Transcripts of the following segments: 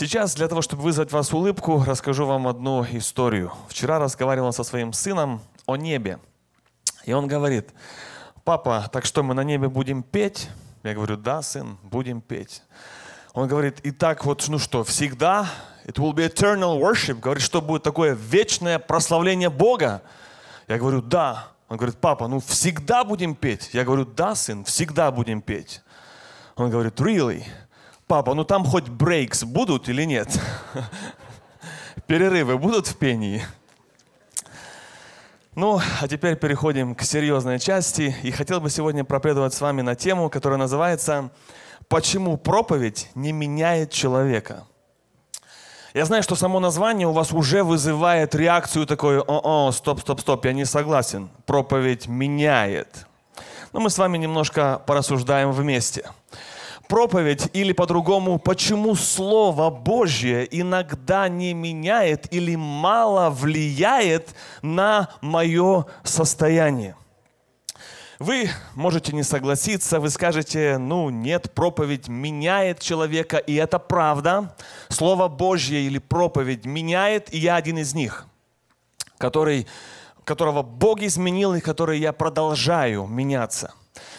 Сейчас для того, чтобы вызвать вас улыбку, расскажу вам одну историю. Вчера разговаривал со своим сыном о небе. И он говорит, папа, так что мы на небе будем петь? Я говорю, да, сын, будем петь. Он говорит, и так вот, ну что, всегда, it will be eternal worship, говорит, что будет такое вечное прославление Бога. Я говорю, да. Он говорит, папа, ну всегда будем петь. Я говорю, да, сын, всегда будем петь. Он говорит, really? Папа, ну там хоть брейкс будут или нет? Перерывы будут в пении? Ну, а теперь переходим к серьезной части. И хотел бы сегодня проповедовать с вами на тему, которая называется «Почему проповедь не меняет человека?» Я знаю, что само название у вас уже вызывает реакцию такой «О-о, стоп, стоп, стоп, я не согласен, проповедь меняет». Но мы с вами немножко порассуждаем вместе проповедь или по-другому, почему Слово Божье иногда не меняет или мало влияет на мое состояние. Вы можете не согласиться, вы скажете, ну нет, проповедь меняет человека, и это правда. Слово Божье или проповедь меняет, и я один из них, который, которого Бог изменил, и который я продолжаю меняться.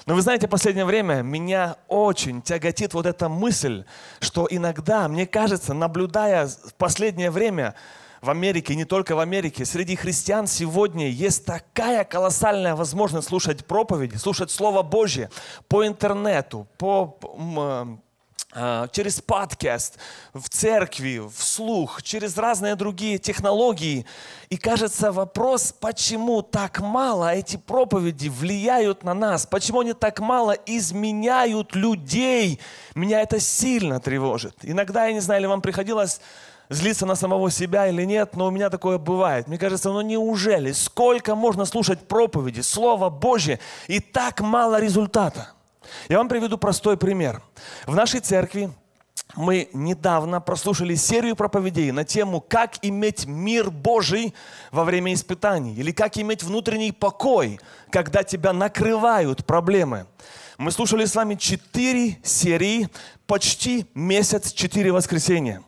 Но вы знаете, в последнее время меня очень тяготит вот эта мысль, что иногда, мне кажется, наблюдая в последнее время в Америке, не только в Америке, среди христиан сегодня есть такая колоссальная возможность слушать проповеди, слушать Слово Божье по интернету, по а, через подкаст, в церкви, вслух, через разные другие технологии. И кажется вопрос, почему так мало эти проповеди влияют на нас, почему они так мало изменяют людей. Меня это сильно тревожит. Иногда, я не знаю, ли вам приходилось злиться на самого себя или нет, но у меня такое бывает. Мне кажется, ну неужели, сколько можно слушать проповеди, Слово Божье, и так мало результата? Я вам приведу простой пример. В нашей церкви мы недавно прослушали серию проповедей на тему «Как иметь мир Божий во время испытаний» или «Как иметь внутренний покой, когда тебя накрывают проблемы». Мы слушали с вами четыре серии, почти месяц, четыре воскресенья.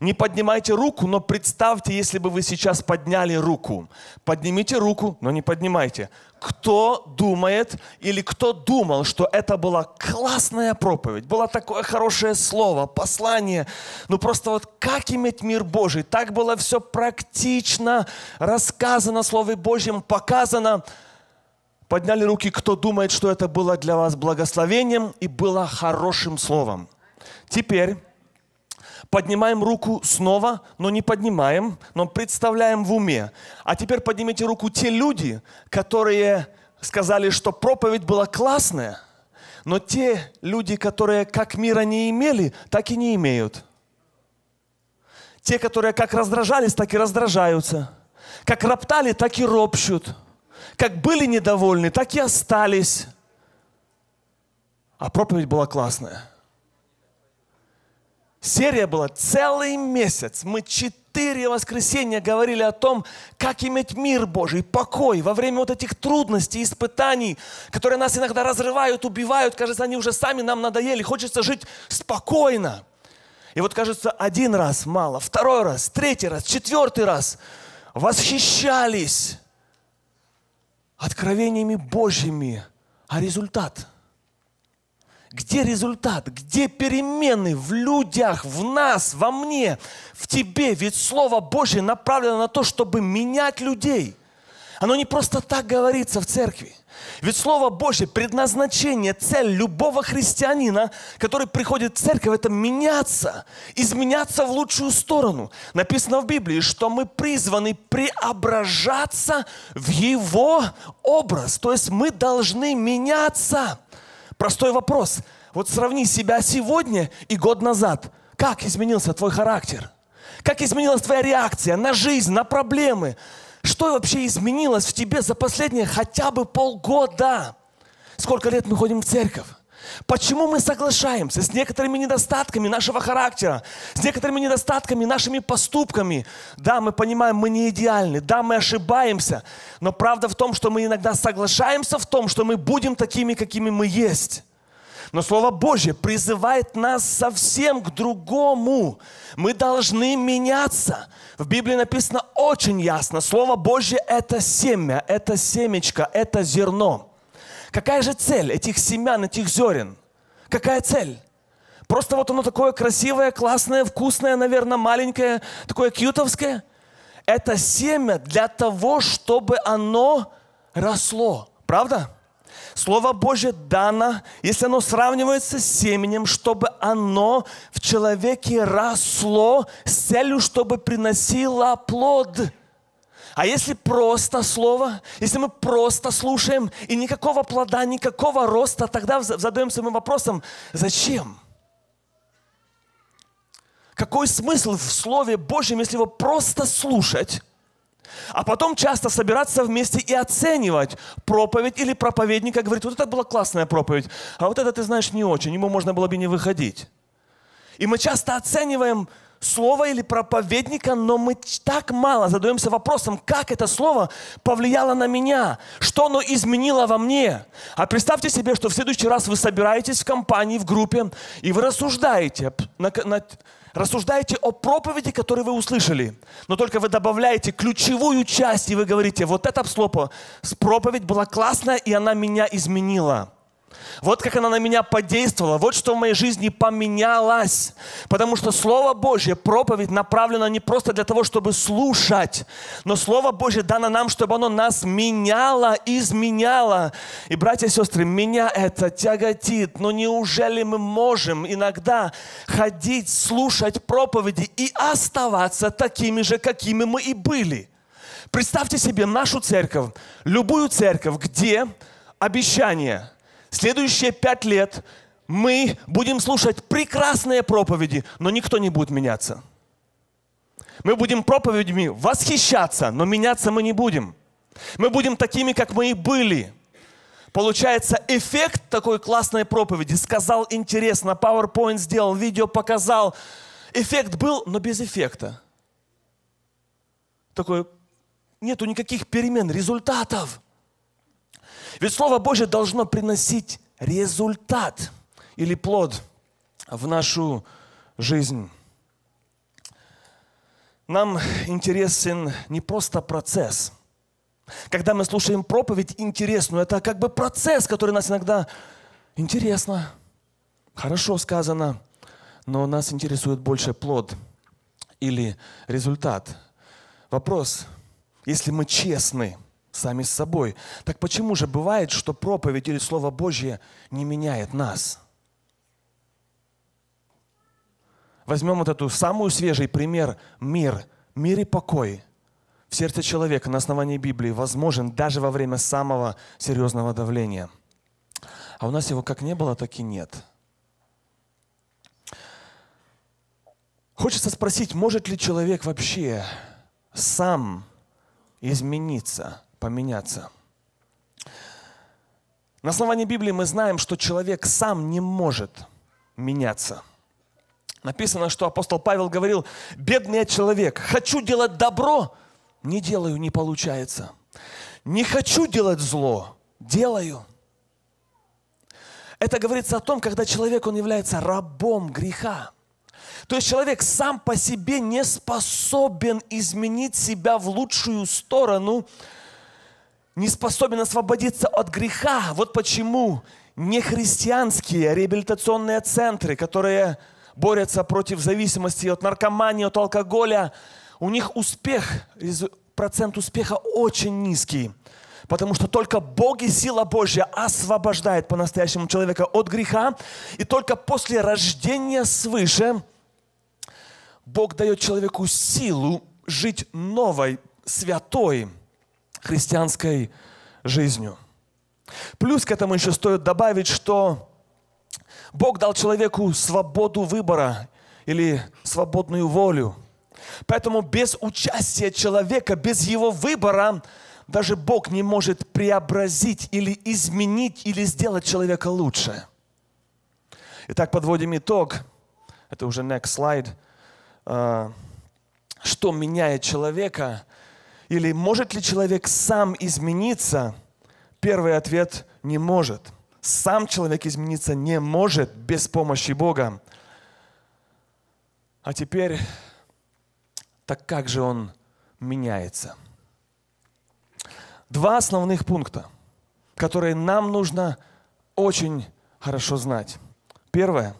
Не поднимайте руку, но представьте, если бы вы сейчас подняли руку. Поднимите руку, но не поднимайте. Кто думает или кто думал, что это была классная проповедь, было такое хорошее слово, послание. Ну просто вот как иметь мир Божий? Так было все практично рассказано Словом Божьим, показано. Подняли руки, кто думает, что это было для вас благословением и было хорошим словом. Теперь Поднимаем руку снова, но не поднимаем, но представляем в уме. А теперь поднимите руку те люди, которые сказали, что проповедь была классная, но те люди, которые как мира не имели, так и не имеют. Те, которые как раздражались, так и раздражаются. Как роптали, так и ропщут. Как были недовольны, так и остались. А проповедь была классная. Серия была целый месяц. Мы четыре воскресенья говорили о том, как иметь мир Божий, покой во время вот этих трудностей, испытаний, которые нас иногда разрывают, убивают. Кажется, они уже сами нам надоели. Хочется жить спокойно. И вот кажется, один раз мало, второй раз, третий раз, четвертый раз восхищались откровениями Божьими. А результат – где результат? Где перемены в людях, в нас, во мне, в тебе? Ведь Слово Божье направлено на то, чтобы менять людей. Оно не просто так говорится в церкви. Ведь Слово Божье, предназначение, цель любого христианина, который приходит в церковь, это меняться, изменяться в лучшую сторону. Написано в Библии, что мы призваны преображаться в Его образ. То есть мы должны меняться. Простой вопрос. Вот сравни себя сегодня и год назад. Как изменился твой характер? Как изменилась твоя реакция на жизнь, на проблемы? Что вообще изменилось в тебе за последние хотя бы полгода? Сколько лет мы ходим в церковь? Почему мы соглашаемся с некоторыми недостатками нашего характера, с некоторыми недостатками нашими поступками? Да, мы понимаем, мы не идеальны, да, мы ошибаемся, но правда в том, что мы иногда соглашаемся в том, что мы будем такими, какими мы есть. Но Слово Божье призывает нас совсем к другому. Мы должны меняться. В Библии написано очень ясно. Слово Божье – это семя, это семечко, это зерно. Какая же цель этих семян, этих зерен? Какая цель? Просто вот оно такое красивое, классное, вкусное, наверное, маленькое, такое кьютовское. Это семя для того, чтобы оно росло. Правда? Слово Божье дано, если оно сравнивается с семенем, чтобы оно в человеке росло с целью, чтобы приносило плод. А если просто слово, если мы просто слушаем и никакого плода, никакого роста, тогда задаемся мы вопросом, зачем? Какой смысл в Слове Божьем, если его просто слушать, а потом часто собираться вместе и оценивать проповедь или проповедника, говорит, вот это была классная проповедь, а вот это, ты знаешь, не очень, ему можно было бы не выходить. И мы часто оцениваем слово или проповедника, но мы так мало задаемся вопросом, как это слово повлияло на меня, что оно изменило во мне. А представьте себе, что в следующий раз вы собираетесь в компании, в группе, и вы рассуждаете, на, на, рассуждаете о проповеди, которую вы услышали, но только вы добавляете ключевую часть, и вы говорите, вот это слово, проповедь была классная, и она меня изменила. Вот как она на меня подействовала, вот что в моей жизни поменялось. Потому что Слово Божье, проповедь направлена не просто для того, чтобы слушать, но Слово Божье дано нам, чтобы оно нас меняло, изменяло. И, братья и сестры, меня это тяготит. Но неужели мы можем иногда ходить, слушать проповеди и оставаться такими же, какими мы и были? Представьте себе нашу церковь, любую церковь, где обещание – следующие пять лет мы будем слушать прекрасные проповеди, но никто не будет меняться. Мы будем проповедями восхищаться, но меняться мы не будем. Мы будем такими, как мы и были. Получается, эффект такой классной проповеди. Сказал интересно, PowerPoint сделал, видео показал. Эффект был, но без эффекта. Такой, нету никаких перемен, результатов. Ведь Слово Божье должно приносить результат или плод в нашу жизнь. Нам интересен не просто процесс. Когда мы слушаем проповедь интересную, это как бы процесс, который нас иногда интересно, хорошо сказано, но нас интересует больше плод или результат. Вопрос, если мы честны – сами с собой. Так почему же бывает, что проповедь или Слово Божье не меняет нас? Возьмем вот эту самую свежий пример мир, мир и покой в сердце человека на основании Библии возможен даже во время самого серьезного давления. А у нас его как не было, так и нет. Хочется спросить, может ли человек вообще сам измениться? Поменяться. На основании Библии мы знаем, что человек сам не может меняться. Написано, что апостол Павел говорил, бедный я человек, хочу делать добро, не делаю, не получается. Не хочу делать зло, делаю. Это говорится о том, когда человек, он является рабом греха. То есть человек сам по себе не способен изменить себя в лучшую сторону, не способен освободиться от греха. Вот почему нехристианские реабилитационные центры, которые борются против зависимости от наркомании, от алкоголя, у них успех, процент успеха очень низкий. Потому что только Бог и сила Божья освобождает по-настоящему человека от греха. И только после рождения свыше Бог дает человеку силу жить новой, святой, христианской жизнью. Плюс к этому еще стоит добавить, что Бог дал человеку свободу выбора или свободную волю. Поэтому без участия человека, без его выбора, даже Бог не может преобразить или изменить или сделать человека лучше. Итак, подводим итог. Это уже next slide. А, что меняет человека? Или может ли человек сам измениться? Первый ответ – не может. сам человек измениться не может без помощи Бога. А теперь, так как же он меняется? Два основных пункта, которые нам нужно очень хорошо знать. Первое.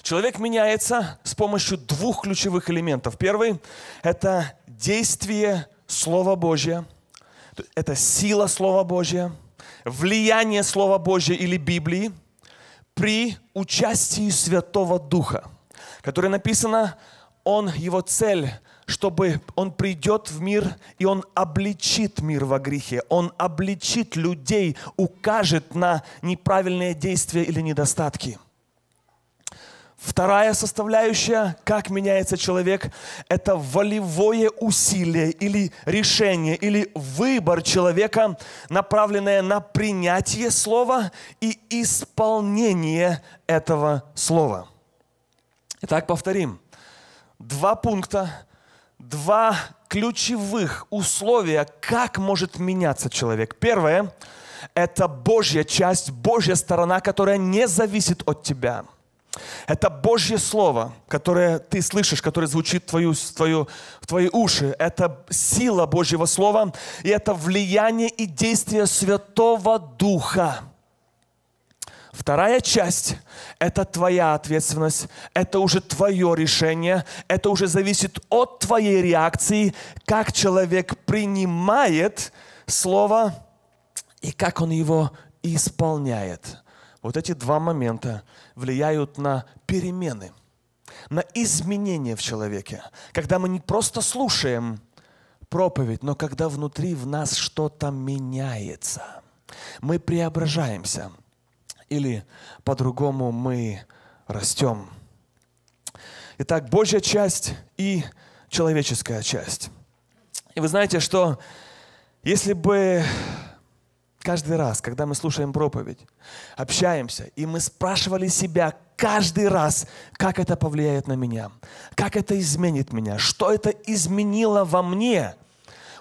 Человек меняется с помощью двух ключевых элементов. Первый – это действие Слова Божьего, это сила Слова Божьего, влияние Слова Божьего или Библии при участии Святого Духа, которое написано, он, его цель, чтобы он придет в мир, и он обличит мир во грехе. Он обличит людей, укажет на неправильные действия или недостатки. Вторая составляющая, как меняется человек, это волевое усилие или решение, или выбор человека, направленное на принятие слова и исполнение этого слова. Итак, повторим. Два пункта, два ключевых условия, как может меняться человек. Первое – это Божья часть, Божья сторона, которая не зависит от тебя – это Божье Слово, которое ты слышишь, которое звучит в, твою, в, твою, в твои уши. Это сила Божьего Слова, и это влияние и действие Святого Духа. Вторая часть – это твоя ответственность, это уже твое решение, это уже зависит от твоей реакции, как человек принимает Слово и как он его исполняет. Вот эти два момента влияют на перемены, на изменения в человеке. Когда мы не просто слушаем проповедь, но когда внутри в нас что-то меняется. Мы преображаемся. Или по-другому мы растем. Итак, Божья часть и человеческая часть. И вы знаете, что если бы каждый раз, когда мы слушаем проповедь, общаемся, и мы спрашивали себя каждый раз, как это повлияет на меня, как это изменит меня, что это изменило во мне,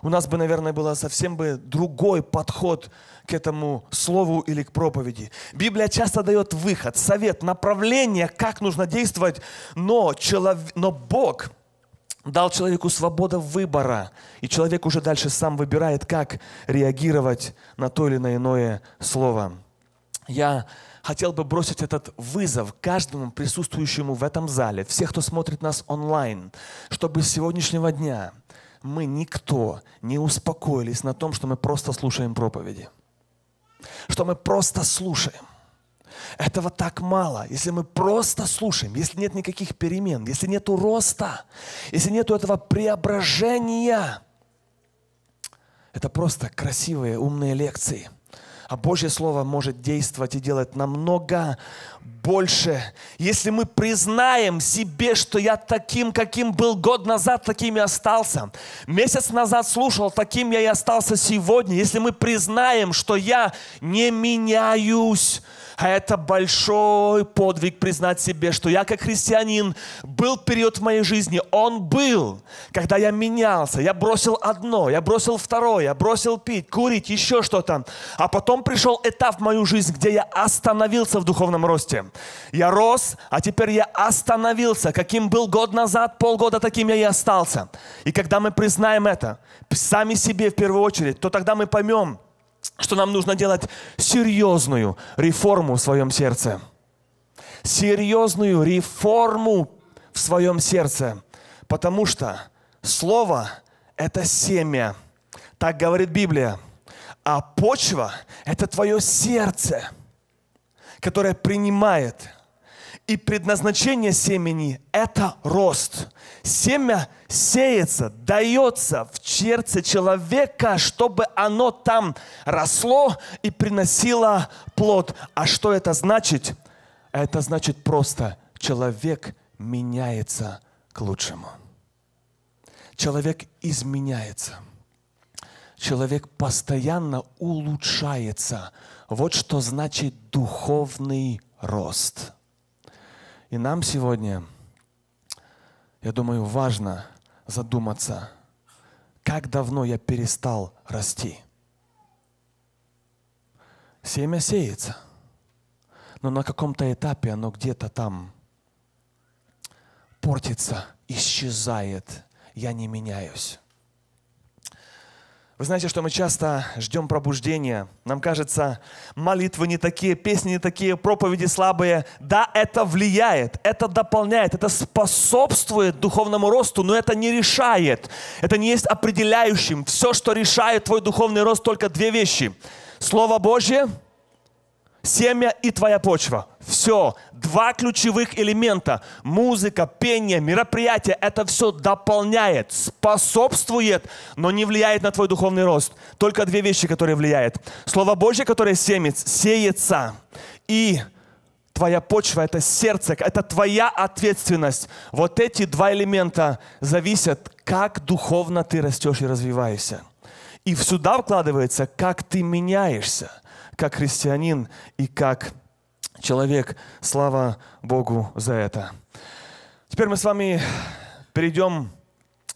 у нас бы, наверное, был совсем бы другой подход к этому слову или к проповеди. Библия часто дает выход, совет, направление, как нужно действовать, но, челов... но Бог – дал человеку свободу выбора, и человек уже дальше сам выбирает, как реагировать на то или на иное слово. Я хотел бы бросить этот вызов каждому присутствующему в этом зале, всех, кто смотрит нас онлайн, чтобы с сегодняшнего дня мы никто не успокоились на том, что мы просто слушаем проповеди, что мы просто слушаем. Этого так мало. Если мы просто слушаем, если нет никаких перемен, если нет роста, если нет этого преображения, это просто красивые, умные лекции – а Божье Слово может действовать и делать намного больше. Если мы признаем себе, что я таким, каким был год назад, таким и остался. Месяц назад слушал, таким я и остался сегодня. Если мы признаем, что я не меняюсь, а это большой подвиг признать себе, что я как христианин был период в моей жизни, он был, когда я менялся, я бросил одно, я бросил второе, я бросил пить, курить, еще что-то. А потом пришел этап в мою жизнь, где я остановился в духовном росте. Я рос, а теперь я остановился. Каким был год назад, полгода, таким я и остался. И когда мы признаем это, сами себе в первую очередь, то тогда мы поймем, что нам нужно делать серьезную реформу в своем сердце. Серьезную реформу в своем сердце. Потому что Слово – это семя. Так говорит Библия. А почва – это твое сердце, которое принимает – и предназначение семени – это рост. Семя сеется, дается в сердце человека, чтобы оно там росло и приносило плод. А что это значит? Это значит просто человек меняется к лучшему. Человек изменяется. Человек постоянно улучшается. Вот что значит духовный рост. И нам сегодня, я думаю, важно задуматься, как давно я перестал расти. Семя сеется. Но на каком-то этапе оно где-то там портится, исчезает. Я не меняюсь. Вы знаете, что мы часто ждем пробуждения. Нам кажется, молитвы не такие, песни не такие, проповеди слабые. Да, это влияет, это дополняет, это способствует духовному росту, но это не решает. Это не есть определяющим. Все, что решает твой духовный рост, только две вещи. Слово Божье – семя и твоя почва. Все. Два ключевых элемента. Музыка, пение, мероприятие. Это все дополняет, способствует, но не влияет на твой духовный рост. Только две вещи, которые влияют. Слово Божье, которое семет, сеется. И твоя почва, это сердце, это твоя ответственность. Вот эти два элемента зависят, как духовно ты растешь и развиваешься. И сюда вкладывается, как ты меняешься – как христианин и как человек. Слава Богу за это. Теперь мы с вами перейдем,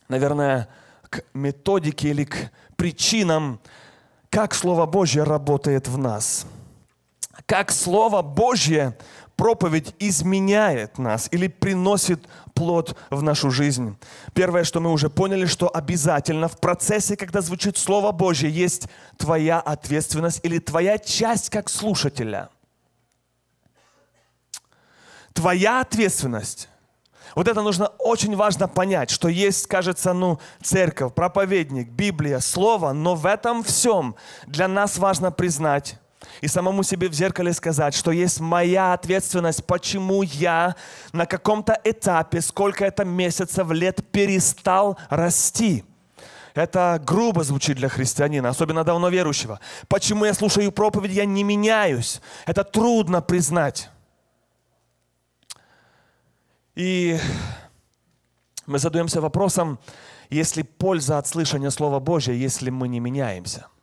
наверное, к методике или к причинам, как Слово Божье работает в нас. Как Слово Божье проповедь изменяет нас или приносит плод в нашу жизнь. Первое, что мы уже поняли, что обязательно в процессе, когда звучит Слово Божье, есть твоя ответственность или твоя часть как слушателя. Твоя ответственность. Вот это нужно очень важно понять, что есть, кажется, ну, церковь, проповедник, Библия, Слово, но в этом всем для нас важно признать, и самому себе в зеркале сказать, что есть моя ответственность, почему я на каком-то этапе, сколько это месяцев, лет перестал расти. Это грубо звучит для христианина, особенно давно верующего. Почему я слушаю проповедь, я не меняюсь. Это трудно признать. И мы задаемся вопросом, есть ли польза от слышания Слова Божьего, если мы не меняемся –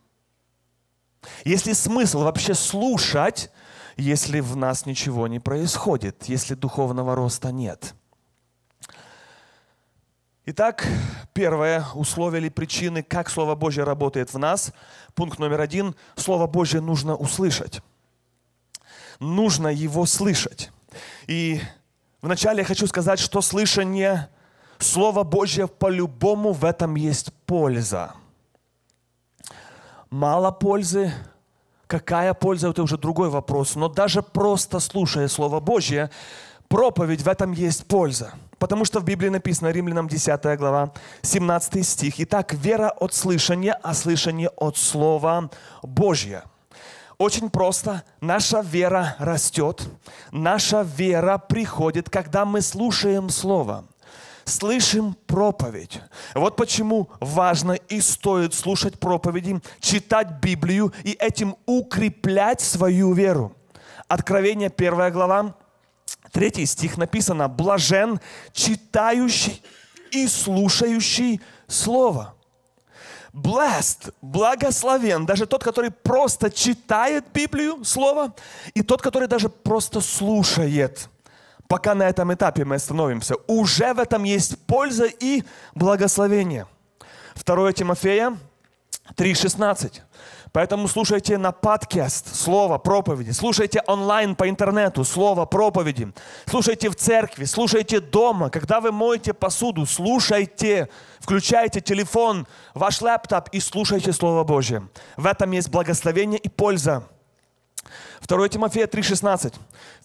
есть ли смысл вообще слушать, если в нас ничего не происходит, если духовного роста нет? Итак, первое условие или причины, как Слово Божье работает в нас. Пункт номер один. Слово Божье нужно услышать. Нужно его слышать. И вначале я хочу сказать, что слышание Слова Божье по-любому в этом есть польза мало пользы, какая польза, это уже другой вопрос. Но даже просто слушая Слово Божье, проповедь в этом есть польза. Потому что в Библии написано, Римлянам 10 глава, 17 стих. Итак, вера от слышания, а слышание от Слова Божьего. Очень просто. Наша вера растет. Наша вера приходит, когда мы слушаем Слово слышим проповедь. Вот почему важно и стоит слушать проповеди, читать Библию и этим укреплять свою веру. Откровение, первая глава, третий стих написано, «Блажен, читающий и слушающий Слово». Blessed, благословен, даже тот, который просто читает Библию, Слово, и тот, который даже просто слушает – пока на этом этапе мы остановимся, уже в этом есть польза и благословение. 2 Тимофея 3,16. Поэтому слушайте на подкаст Слово проповеди, слушайте онлайн по интернету Слово проповеди, слушайте в церкви, слушайте дома, когда вы моете посуду, слушайте, включайте телефон, ваш лэптоп и слушайте Слово Божье. В этом есть благословение и польза. 2 Тимофея 3,16.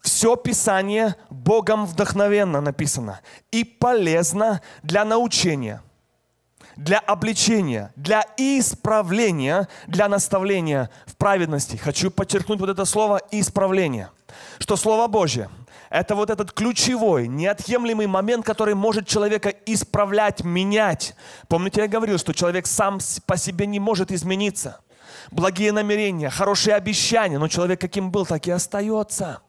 Все Писание Богом вдохновенно написано и полезно для научения, для обличения, для исправления, для наставления в праведности. Хочу подчеркнуть вот это слово «исправление», что Слово Божье – это вот этот ключевой, неотъемлемый момент, который может человека исправлять, менять. Помните, я говорил, что человек сам по себе не может измениться – благие намерения, хорошие обещания, но человек каким был, так и остается.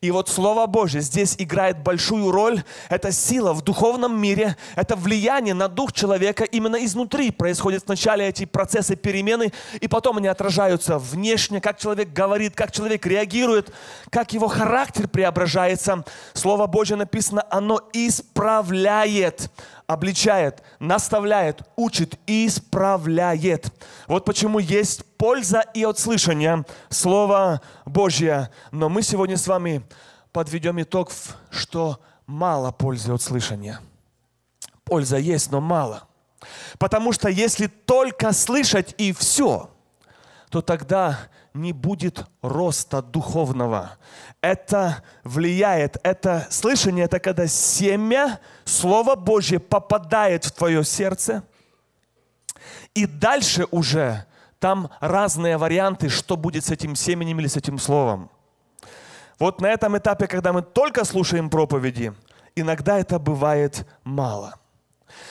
И вот Слово Божье здесь играет большую роль. Это сила в духовном мире, это влияние на дух человека именно изнутри. Происходят вначале эти процессы перемены, и потом они отражаются внешне, как человек говорит, как человек реагирует, как его характер преображается. Слово Божье написано, оно исправляет обличает, наставляет, учит и исправляет. Вот почему есть польза и от слышания Слова Божье. Но мы сегодня с вами подведем итог, что мало пользы от слышания. Польза есть, но мало. Потому что если только слышать и все, то тогда не будет роста духовного. Это влияет, это слышание, это когда семя, Слово Божье попадает в твое сердце, и дальше уже там разные варианты, что будет с этим семенем или с этим словом. Вот на этом этапе, когда мы только слушаем проповеди, иногда это бывает мало.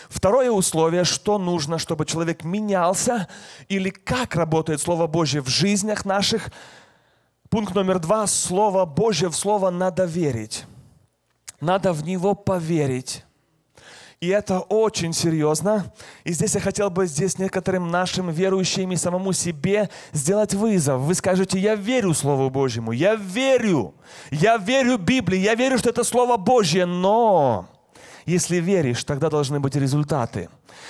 Второе условие, что нужно, чтобы человек менялся, или как работает Слово Божье в жизнях наших. Пункт номер два. Слово Божье, в Слово надо верить. Надо в него поверить. И это очень серьезно. И здесь я хотел бы здесь некоторым нашим верующим и самому себе сделать вызов. Вы скажете, я верю Слову Божьему, я верю, я верю Библии, я верю, что это Слово Божье, но если веришь, тогда должны быть результаты.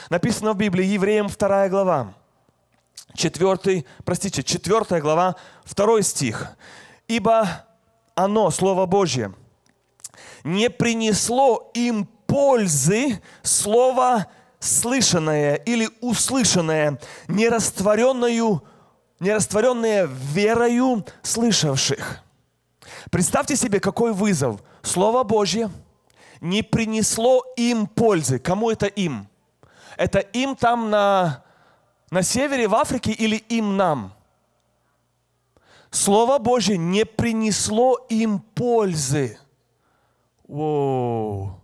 Написано в Библии, Евреям 2 глава, 4, простите, 4 глава, 2 стих. «Ибо оно, Слово Божье, не принесло им пользы Слово слышанное или услышанное, нерастворенную, нерастворенное верою слышавших». Представьте себе, какой вызов. Слово Божье – не принесло им пользы. Кому это им? Это им там на, на севере, в Африке или им нам? Слово Божье не принесло им пользы. О,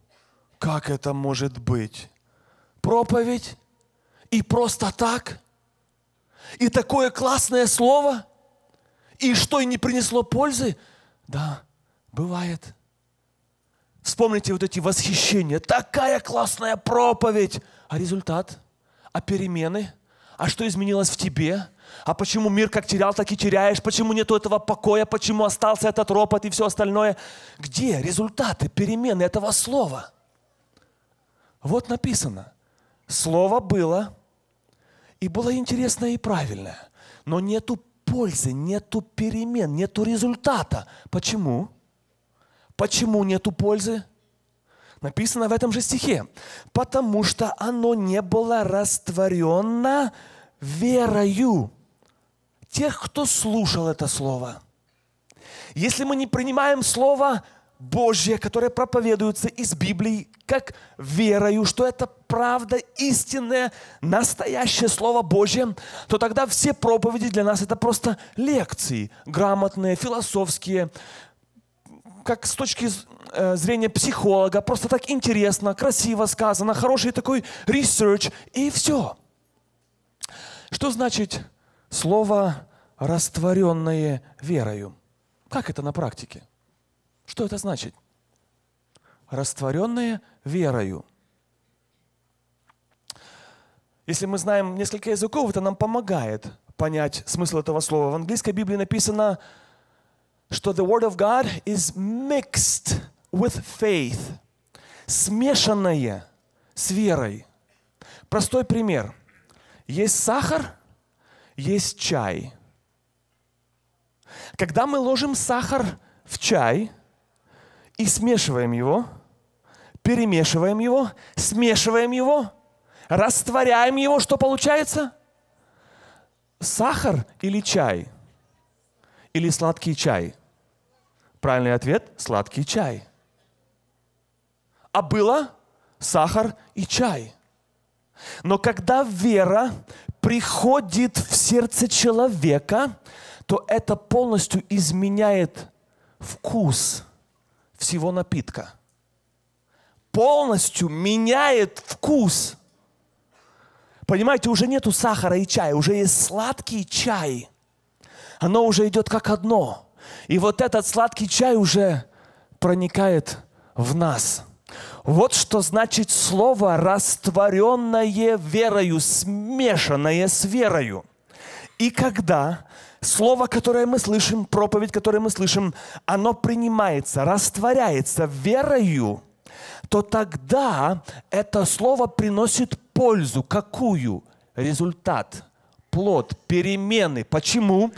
как это может быть? Проповедь и просто так? И такое классное слово? И что, и не принесло пользы? Да, бывает. Вспомните вот эти восхищения. Такая классная проповедь. А результат? А перемены? А что изменилось в тебе? А почему мир как терял, так и теряешь? Почему нету этого покоя? Почему остался этот ропот и все остальное? Где результаты, перемены этого слова? Вот написано. Слово было, и было интересное и правильное. Но нету пользы, нету перемен, нету результата. Почему? Почему нету пользы? Написано в этом же стихе. Потому что оно не было растворено верою тех, кто слушал это слово. Если мы не принимаем слово Божье, которое проповедуется из Библии, как верою, что это правда, истинное, настоящее Слово Божье, то тогда все проповеди для нас это просто лекции, грамотные, философские, как с точки э, зрения психолога, просто так интересно, красиво сказано, хороший такой research, и все. Что значит слово растворенное верою? Как это на практике? Что это значит? Растворенное верою. Если мы знаем несколько языков, это нам помогает понять смысл этого слова. В английской Библии написано что the Word of God is mixed with faith, смешанное с верой. Простой пример. Есть сахар, есть чай. Когда мы ложим сахар в чай и смешиваем его, перемешиваем его, смешиваем его, растворяем его, что получается? Сахар или чай – или сладкий чай? Правильный ответ – сладкий чай. А было сахар и чай. Но когда вера приходит в сердце человека, то это полностью изменяет вкус всего напитка. Полностью меняет вкус. Понимаете, уже нету сахара и чая, уже есть сладкий чай – оно уже идет как одно. И вот этот сладкий чай уже проникает в нас. Вот что значит слово растворенное верою, смешанное с верою. И когда слово, которое мы слышим, проповедь, которую мы слышим, оно принимается, растворяется верою, то тогда это слово приносит пользу. Какую? Результат, плод, перемены. Почему?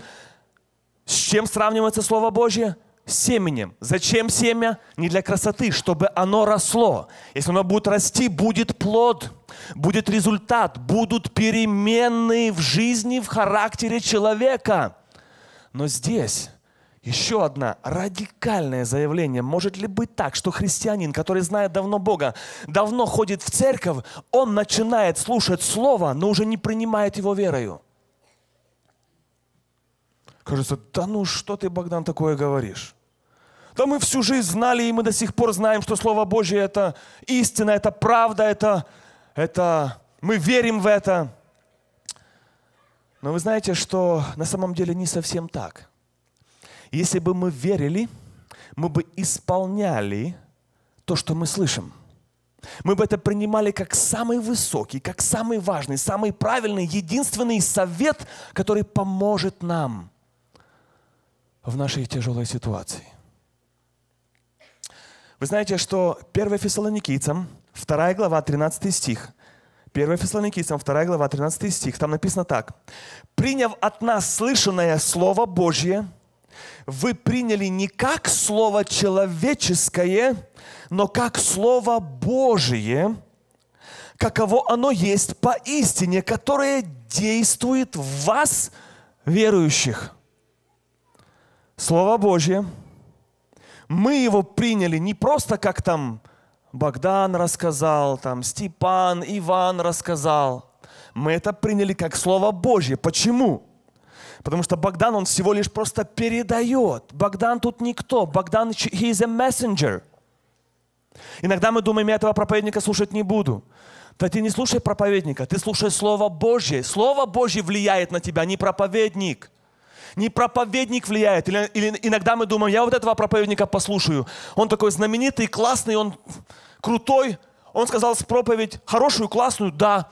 С чем сравнивается Слово Божье? С семенем. Зачем семя? Не для красоты, чтобы оно росло. Если оно будет расти, будет плод, будет результат, будут перемены в жизни, в характере человека. Но здесь еще одно радикальное заявление. Может ли быть так, что христианин, который знает давно Бога, давно ходит в церковь, он начинает слушать Слово, но уже не принимает его верою? Кажется, да ну что ты, Богдан, такое говоришь? Да мы всю жизнь знали, и мы до сих пор знаем, что Слово Божье – это истина, это правда, это, это мы верим в это. Но вы знаете, что на самом деле не совсем так. Если бы мы верили, мы бы исполняли то, что мы слышим. Мы бы это принимали как самый высокий, как самый важный, самый правильный, единственный совет, который поможет нам в нашей тяжелой ситуации. Вы знаете, что 1 Фессалоникийцам, 2 глава, 13 стих, 1 Фессалоникийцам, 2 глава, 13 стих, там написано так. «Приняв от нас слышанное Слово Божье, вы приняли не как Слово человеческое, но как Слово Божие, каково оно есть по истине, которое действует в вас, верующих. Слово Божье, мы его приняли не просто как там Богдан рассказал, там Степан, Иван рассказал. Мы это приняли как Слово Божье. Почему? Потому что Богдан, он всего лишь просто передает. Богдан тут никто. Богдан, he is a messenger. Иногда мы думаем, я этого проповедника слушать не буду. Да ты не слушай проповедника, ты слушай Слово Божье. Слово Божье влияет на тебя, не проповедник. Не проповедник влияет. Или, или иногда мы думаем, я вот этого проповедника послушаю. Он такой знаменитый, классный, он крутой. Он сказал с проповедь хорошую, классную, да.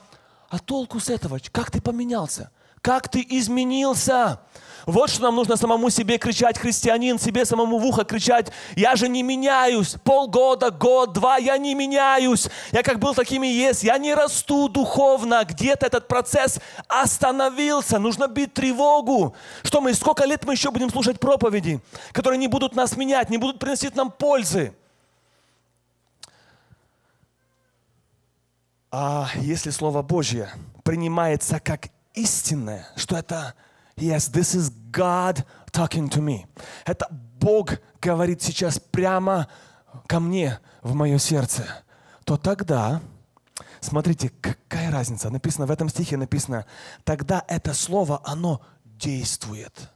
А толку с этого? Как ты поменялся? Как ты изменился? Вот что нам нужно самому себе кричать, христианин, себе самому в ухо кричать, я же не меняюсь, полгода, год, два, я не меняюсь, я как был таким и есть, я не расту духовно, где-то этот процесс остановился, нужно бить тревогу, что мы, сколько лет мы еще будем слушать проповеди, которые не будут нас менять, не будут приносить нам пользы. А если Слово Божье принимается как истинное, что это Yes, this is God talking to me. Это Бог говорит сейчас прямо ко мне в мое сердце. То тогда, смотрите, какая разница. Написано в этом стихе, написано, тогда это слово, оно действует.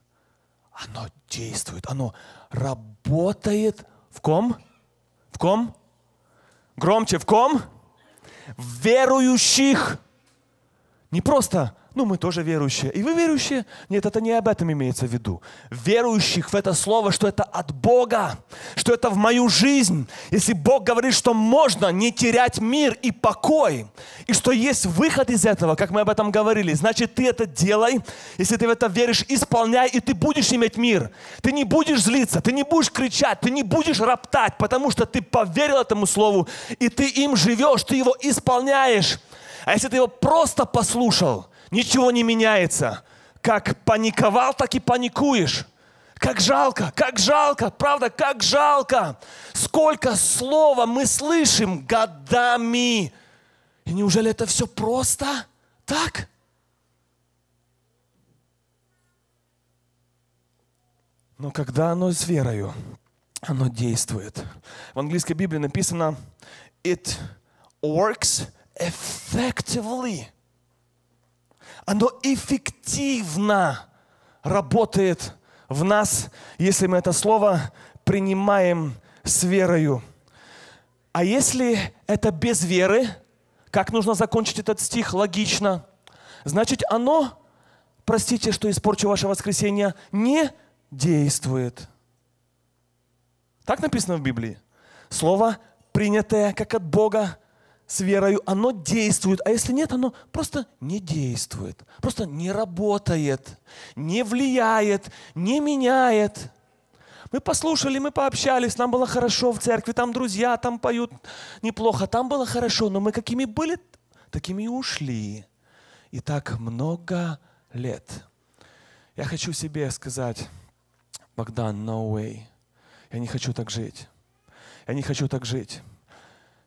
Оно действует, оно работает в ком? В ком? Громче, в ком? В верующих. Не просто ну, мы тоже верующие. И вы верующие? Нет, это не об этом имеется в виду. Верующих в это слово, что это от Бога, что это в мою жизнь. Если Бог говорит, что можно не терять мир и покой, и что есть выход из этого, как мы об этом говорили, значит, ты это делай. Если ты в это веришь, исполняй, и ты будешь иметь мир. Ты не будешь злиться, ты не будешь кричать, ты не будешь роптать, потому что ты поверил этому слову, и ты им живешь, ты его исполняешь. А если ты его просто послушал, ничего не меняется. Как паниковал, так и паникуешь. Как жалко, как жалко, правда, как жалко. Сколько слова мы слышим годами. И неужели это все просто так? Но когда оно с верою, оно действует. В английской Библии написано «It works effectively» оно эффективно работает в нас, если мы это слово принимаем с верою. А если это без веры, как нужно закончить этот стих логично? Значит, оно, простите, что испорчу ваше воскресенье, не действует. Так написано в Библии. Слово, принятое как от Бога, с верою, оно действует. А если нет, оно просто не действует. Просто не работает, не влияет, не меняет. Мы послушали, мы пообщались, нам было хорошо в церкви, там друзья, там поют неплохо, там было хорошо, но мы какими были, такими и ушли. И так много лет. Я хочу себе сказать, Богдан, no way. Я не хочу так жить. Я не хочу так жить.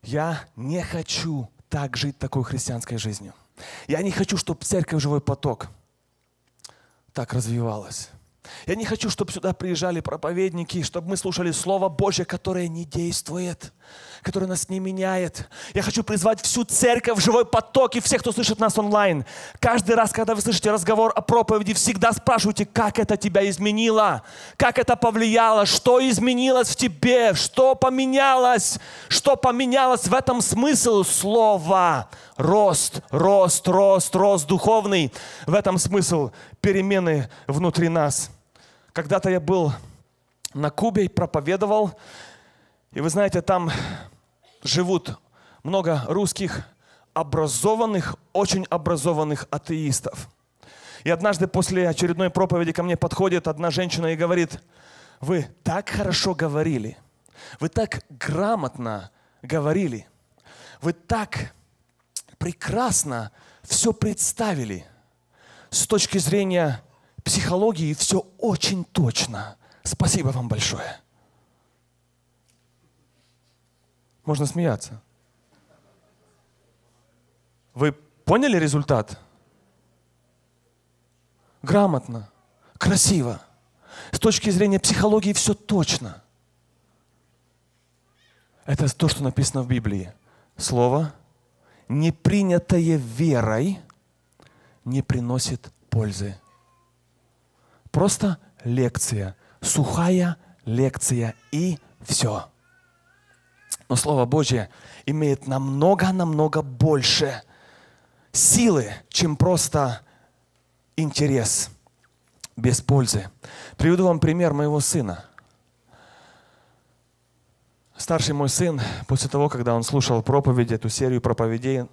Я не хочу так жить такой христианской жизнью. Я не хочу, чтобы церковь «Живой поток» так развивалась. Я не хочу, чтобы сюда приезжали проповедники, чтобы мы слушали Слово Божье, которое не действует, которое нас не меняет. Я хочу призвать всю церковь, живой поток и всех, кто слышит нас онлайн. Каждый раз, когда вы слышите разговор о проповеди, всегда спрашивайте, как это тебя изменило, как это повлияло, что изменилось в тебе, что поменялось, что поменялось в этом смысл слова. Рост, рост, рост, рост духовный. В этом смысл перемены внутри нас. Когда-то я был на Кубе и проповедовал. И вы знаете, там живут много русских образованных, очень образованных атеистов. И однажды после очередной проповеди ко мне подходит одна женщина и говорит, вы так хорошо говорили, вы так грамотно говорили, вы так прекрасно все представили с точки зрения психологии все очень точно. Спасибо вам большое. Можно смеяться. Вы поняли результат? Грамотно, красиво. С точки зрения психологии все точно. Это то, что написано в Библии. Слово, не принятое верой, не приносит пользы Просто лекция, сухая лекция и все. Но Слово Божье имеет намного-намного больше силы, чем просто интерес без пользы. Приведу вам пример моего сына. Старший мой сын, после того, когда он слушал проповедь, эту серию проповедей,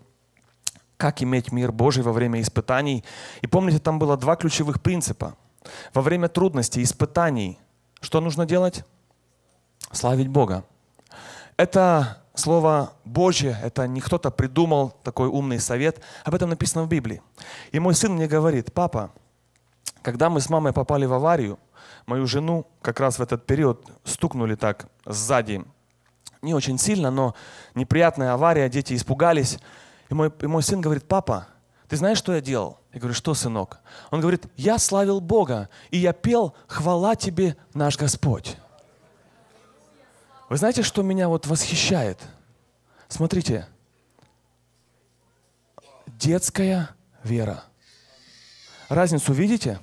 как иметь мир Божий во время испытаний. И помните, там было два ключевых принципа. Во время трудностей, испытаний, что нужно делать? Славить Бога. Это Слово Божье, это не кто-то придумал такой умный совет, об этом написано в Библии. И мой сын мне говорит, папа, когда мы с мамой попали в аварию, мою жену как раз в этот период стукнули так сзади, не очень сильно, но неприятная авария, дети испугались. И мой, и мой сын говорит, папа, ты знаешь, что я делал? Я говорю, что, сынок? Он говорит, я славил Бога, и я пел «Хвала тебе, наш Господь». Вы знаете, что меня вот восхищает? Смотрите, детская вера. Разницу видите?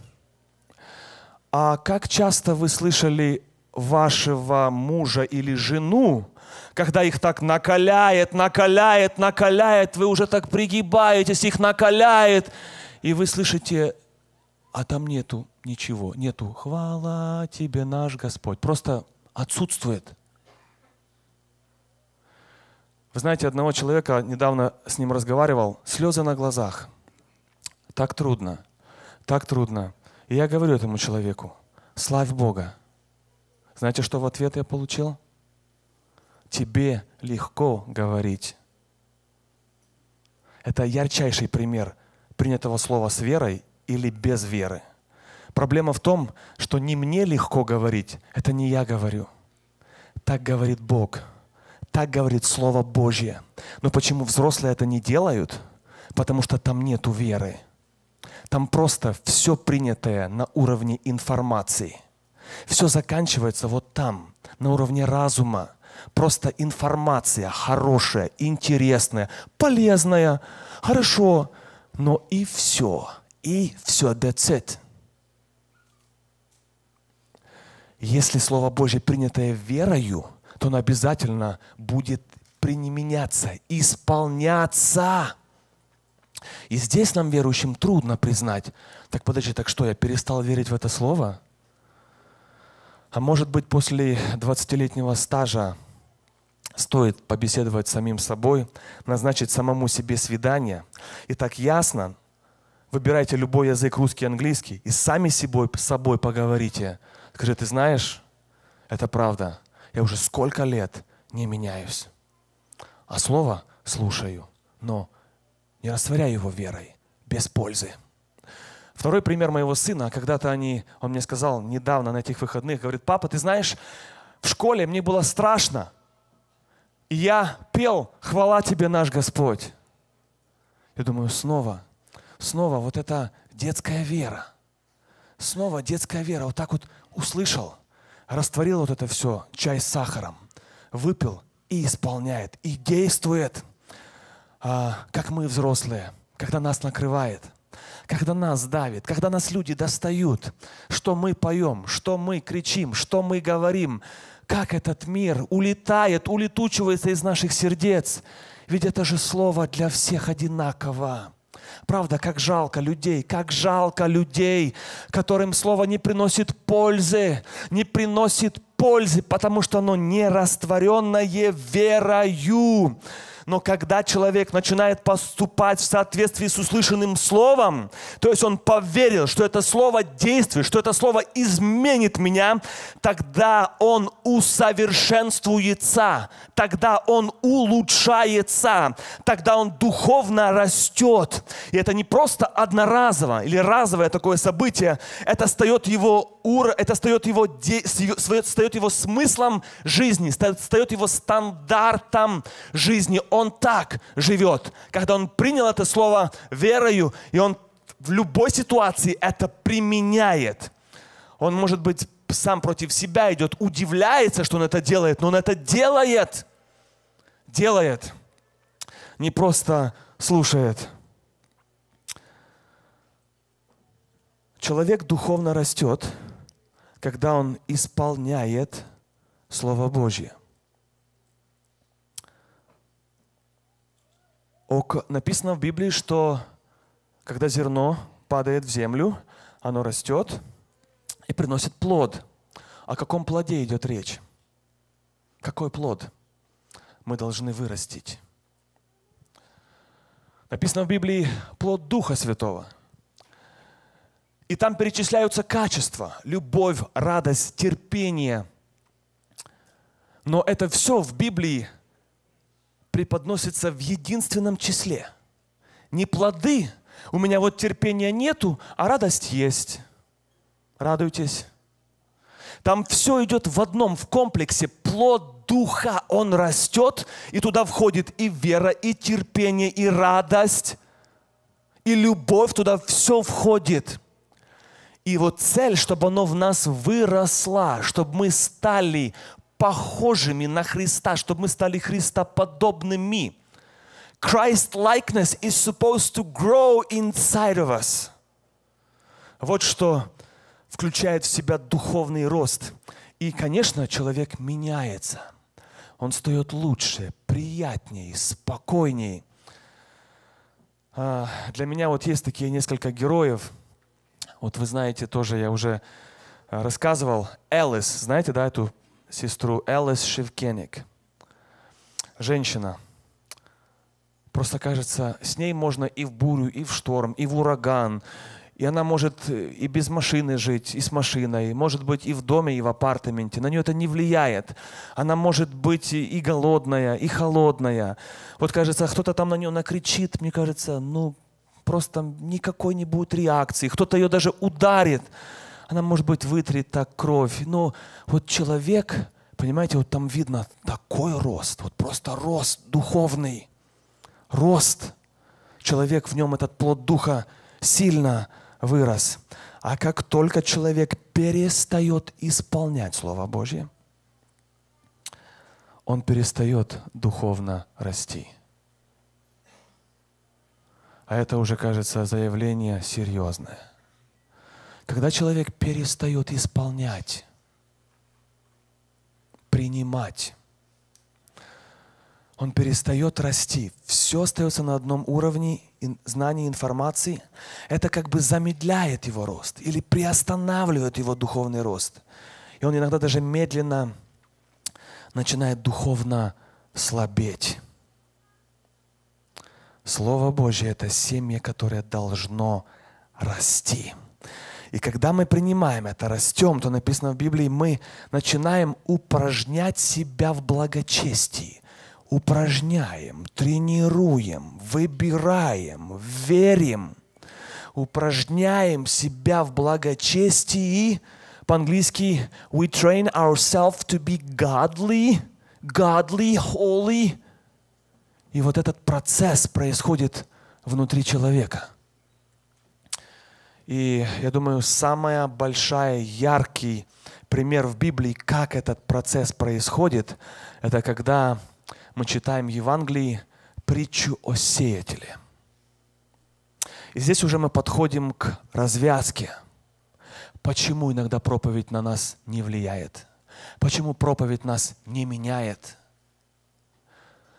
А как часто вы слышали вашего мужа или жену, когда их так накаляет, накаляет, накаляет, вы уже так пригибаетесь, их накаляет, и вы слышите, а там нету ничего, нету «Хвала тебе, наш Господь». Просто отсутствует. Вы знаете, одного человека, недавно с ним разговаривал, слезы на глазах. Так трудно, так трудно. И я говорю этому человеку, славь Бога. Знаете, что в ответ я получил? Тебе легко говорить. Это ярчайший пример принятого слова с верой или без веры. Проблема в том, что не мне легко говорить, это не я говорю. Так говорит Бог, так говорит Слово Божье. Но почему взрослые это не делают? Потому что там нету веры. Там просто все принятое на уровне информации. Все заканчивается вот там, на уровне разума. Просто информация хорошая, интересная, полезная, хорошо, но и все. И все, that's it. Если Слово Божье принятое верою, то оно обязательно будет применяться, исполняться. И здесь нам, верующим, трудно признать, так подожди, так что, я перестал верить в это слово? А может быть, после 20-летнего стажа стоит побеседовать с самим собой, назначить самому себе свидание. И так ясно, выбирайте любой язык, русский, английский, и сами с собой, собой поговорите. Скажи, ты знаешь, Это правда. Я уже сколько лет не меняюсь. А слово слушаю, но не растворяю его верой, без пользы. Второй пример моего сына, когда-то они, он мне сказал недавно на этих выходных, говорит, папа, ты знаешь, в школе мне было страшно, и я пел «Хвала тебе, наш Господь». Я думаю, снова, снова вот эта детская вера. Снова детская вера. Вот так вот услышал, растворил вот это все, чай с сахаром, выпил и исполняет, и действует, а, как мы взрослые, когда нас накрывает, когда нас давит, когда нас люди достают, что мы поем, что мы кричим, что мы говорим, как этот мир улетает, улетучивается из наших сердец. Ведь это же слово для всех одинаково. Правда, как жалко людей, как жалко людей, которым слово не приносит пользы, не приносит пользы, потому что оно не растворенное верою. Но когда человек начинает поступать в соответствии с услышанным словом, то есть он поверил, что это слово действует, что это слово изменит меня, тогда он усовершенствуется, тогда он улучшается, тогда он духовно растет. И это не просто одноразово или разовое такое событие, это стает его ур, это стает его, стает его смыслом жизни, стает его стандартом жизни. Он так живет, когда он принял это слово верою, и он в любой ситуации это применяет. Он, может быть, сам против себя идет, удивляется, что он это делает, но он это делает. Делает. Не просто слушает. Человек духовно растет, когда он исполняет Слово Божье. Написано в Библии, что когда зерно падает в землю, оно растет и приносит плод. О каком плоде идет речь? Какой плод мы должны вырастить? Написано в Библии плод Духа Святого. И там перечисляются качества, любовь, радость, терпение. Но это все в Библии преподносится в единственном числе. Не плоды, у меня вот терпения нету, а радость есть. Радуйтесь. Там все идет в одном, в комплексе. Плод духа, он растет, и туда входит и вера, и терпение, и радость, и любовь, туда все входит. И вот цель, чтобы оно в нас выросло, чтобы мы стали похожими на Христа, чтобы мы стали Христоподобными. Christ likeness is supposed to grow inside of us. Вот что включает в себя духовный рост. И, конечно, человек меняется. Он стает лучше, приятнее, спокойнее. А, для меня вот есть такие несколько героев. Вот вы знаете, тоже я уже а, рассказывал. Элис, знаете, да, эту сестру Элис Шевкеник. Женщина. Просто кажется, с ней можно и в бурю, и в шторм, и в ураган, и она может э, и без машины жить, и с машиной, может быть и в доме, и в апартаменте. На нее это не влияет. Она может быть и голодная, и холодная. Вот кажется, кто-то там на нее накричит, мне кажется, ну просто никакой не будет реакции. Кто-то ее даже ударит. Она, может быть, вытрет так кровь. Но вот человек, понимаете, вот там видно такой рост, вот просто рост духовный. Рост. Человек в нем, этот плод духа сильно вырос. А как только человек перестает исполнять Слово Божье, он перестает духовно расти. А это уже, кажется, заявление серьезное. Когда человек перестает исполнять, принимать, он перестает расти. Все остается на одном уровне знаний, информации. Это как бы замедляет его рост или приостанавливает его духовный рост. И он иногда даже медленно начинает духовно слабеть. Слово Божье – это семя, которое должно расти. И когда мы принимаем это, растем, то написано в Библии, мы начинаем упражнять себя в благочестии. Упражняем, тренируем, выбираем, верим. Упражняем себя в благочестии. По-английски we train ourselves to be godly, godly, holy. И вот этот процесс происходит внутри человека – и я думаю, самая большая, яркий пример в Библии, как этот процесс происходит, это когда мы читаем в Евангелии притчу о сеятеле. И здесь уже мы подходим к развязке. Почему иногда проповедь на нас не влияет? Почему проповедь нас не меняет?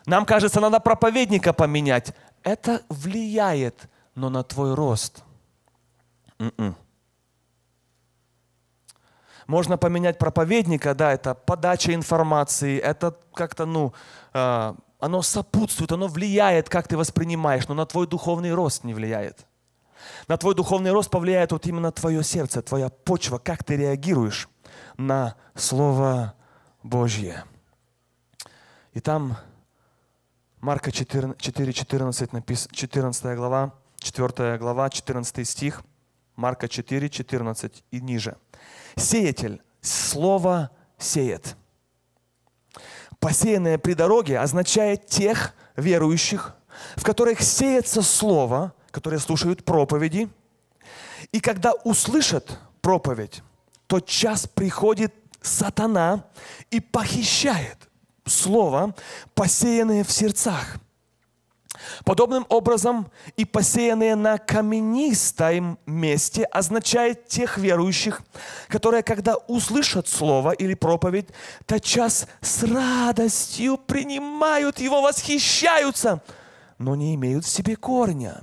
Нам кажется, надо проповедника поменять. Это влияет, но на твой рост – Mm-mm. Можно поменять проповедника, да, это подача информации, это как-то, ну, э, оно сопутствует, оно влияет, как ты воспринимаешь, но на твой духовный рост не влияет. На твой духовный рост повлияет вот именно твое сердце, твоя почва, как ты реагируешь на Слово Божье. И там Марка 4, 4 14, написано, 14 глава, 4 глава, 14 стих – Марка 4, 14 и ниже. Сеятель. Слово сеет. Посеянное при дороге означает тех верующих, в которых сеется слово, которые слушают проповеди. И когда услышат проповедь, тот час приходит сатана и похищает слово, посеянное в сердцах – Подобным образом и посеянные на каменистом месте означает тех верующих, которые, когда услышат слово или проповедь, тотчас с радостью принимают его, восхищаются, но не имеют в себе корня.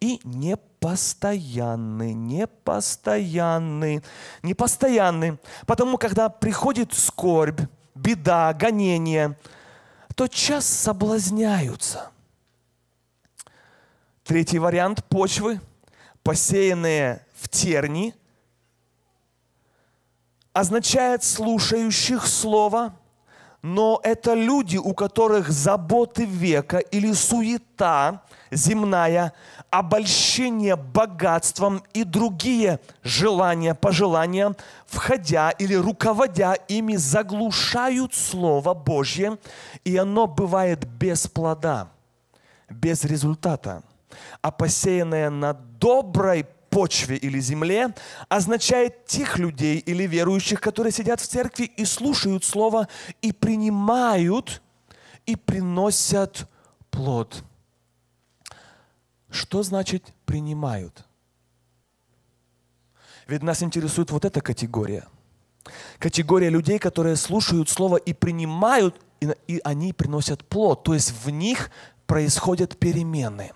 И не постоянны, непостоянны, непостоянны. Потому, когда приходит скорбь, беда, гонение, то час соблазняются – Третий вариант почвы, посеянные в терни, означает слушающих слова, но это люди, у которых заботы века или суета земная, обольщение богатством и другие желания, пожелания, входя или руководя ими, заглушают Слово Божье, и оно бывает без плода, без результата а посеянное на доброй почве или земле означает тех людей или верующих, которые сидят в церкви и слушают Слово и принимают и приносят плод. Что значит принимают? Ведь нас интересует вот эта категория. Категория людей, которые слушают Слово и принимают, и, они приносят плод. То есть в них происходят перемены –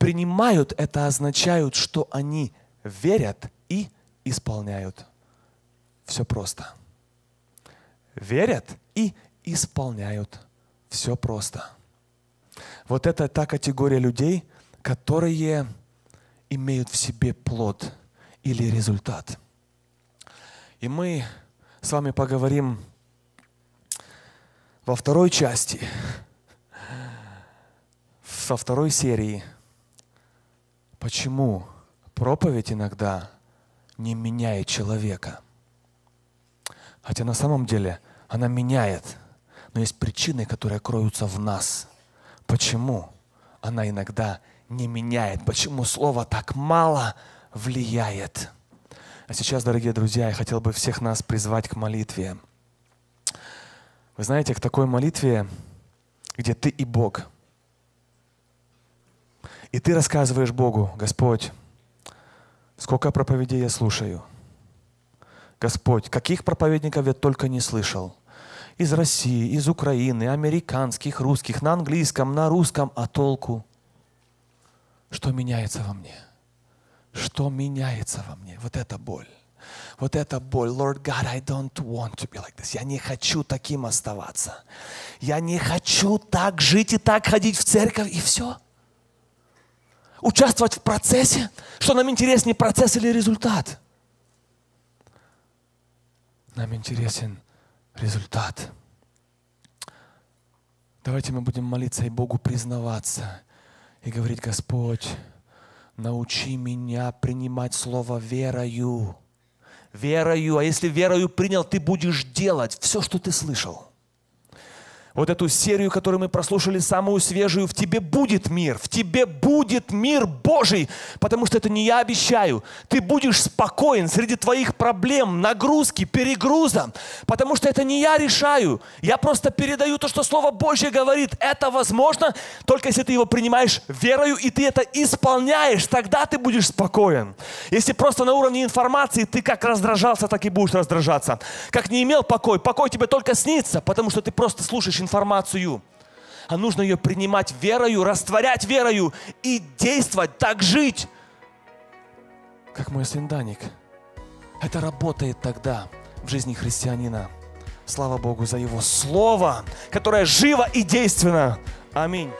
принимают, это означает, что они верят и исполняют. Все просто. Верят и исполняют. Все просто. Вот это та категория людей, которые имеют в себе плод или результат. И мы с вами поговорим во второй части, со второй серии – Почему проповедь иногда не меняет человека? Хотя на самом деле она меняет, но есть причины, которые кроются в нас. Почему она иногда не меняет? Почему слово так мало влияет? А сейчас, дорогие друзья, я хотел бы всех нас призвать к молитве. Вы знаете, к такой молитве, где ты и Бог – и ты рассказываешь Богу, Господь, сколько проповедей я слушаю. Господь, каких проповедников я только не слышал. Из России, из Украины, американских, русских, на английском, на русском, а толку? Что меняется во мне? Что меняется во мне? Вот эта боль. Вот эта боль. Lord God, I don't want to be like this. Я не хочу таким оставаться. Я не хочу так жить и так ходить в церковь, и все. Участвовать в процессе? Что нам интереснее, процесс или результат? Нам интересен результат. Давайте мы будем молиться и Богу признаваться и говорить, Господь, научи меня принимать слово верою. Верою. А если верою принял, ты будешь делать все, что ты слышал вот эту серию, которую мы прослушали, самую свежую, в тебе будет мир, в тебе будет мир Божий, потому что это не я обещаю. Ты будешь спокоен среди твоих проблем, нагрузки, перегруза, потому что это не я решаю. Я просто передаю то, что Слово Божье говорит. Это возможно, только если ты его принимаешь верою, и ты это исполняешь, тогда ты будешь спокоен. Если просто на уровне информации ты как раздражался, так и будешь раздражаться. Как не имел покой, покой тебе только снится, потому что ты просто слушаешь информацию, а нужно ее принимать верою, растворять верою и действовать, так жить, как мой сын Даник. Это работает тогда в жизни христианина. Слава Богу за Его Слово, которое живо и действенно. Аминь.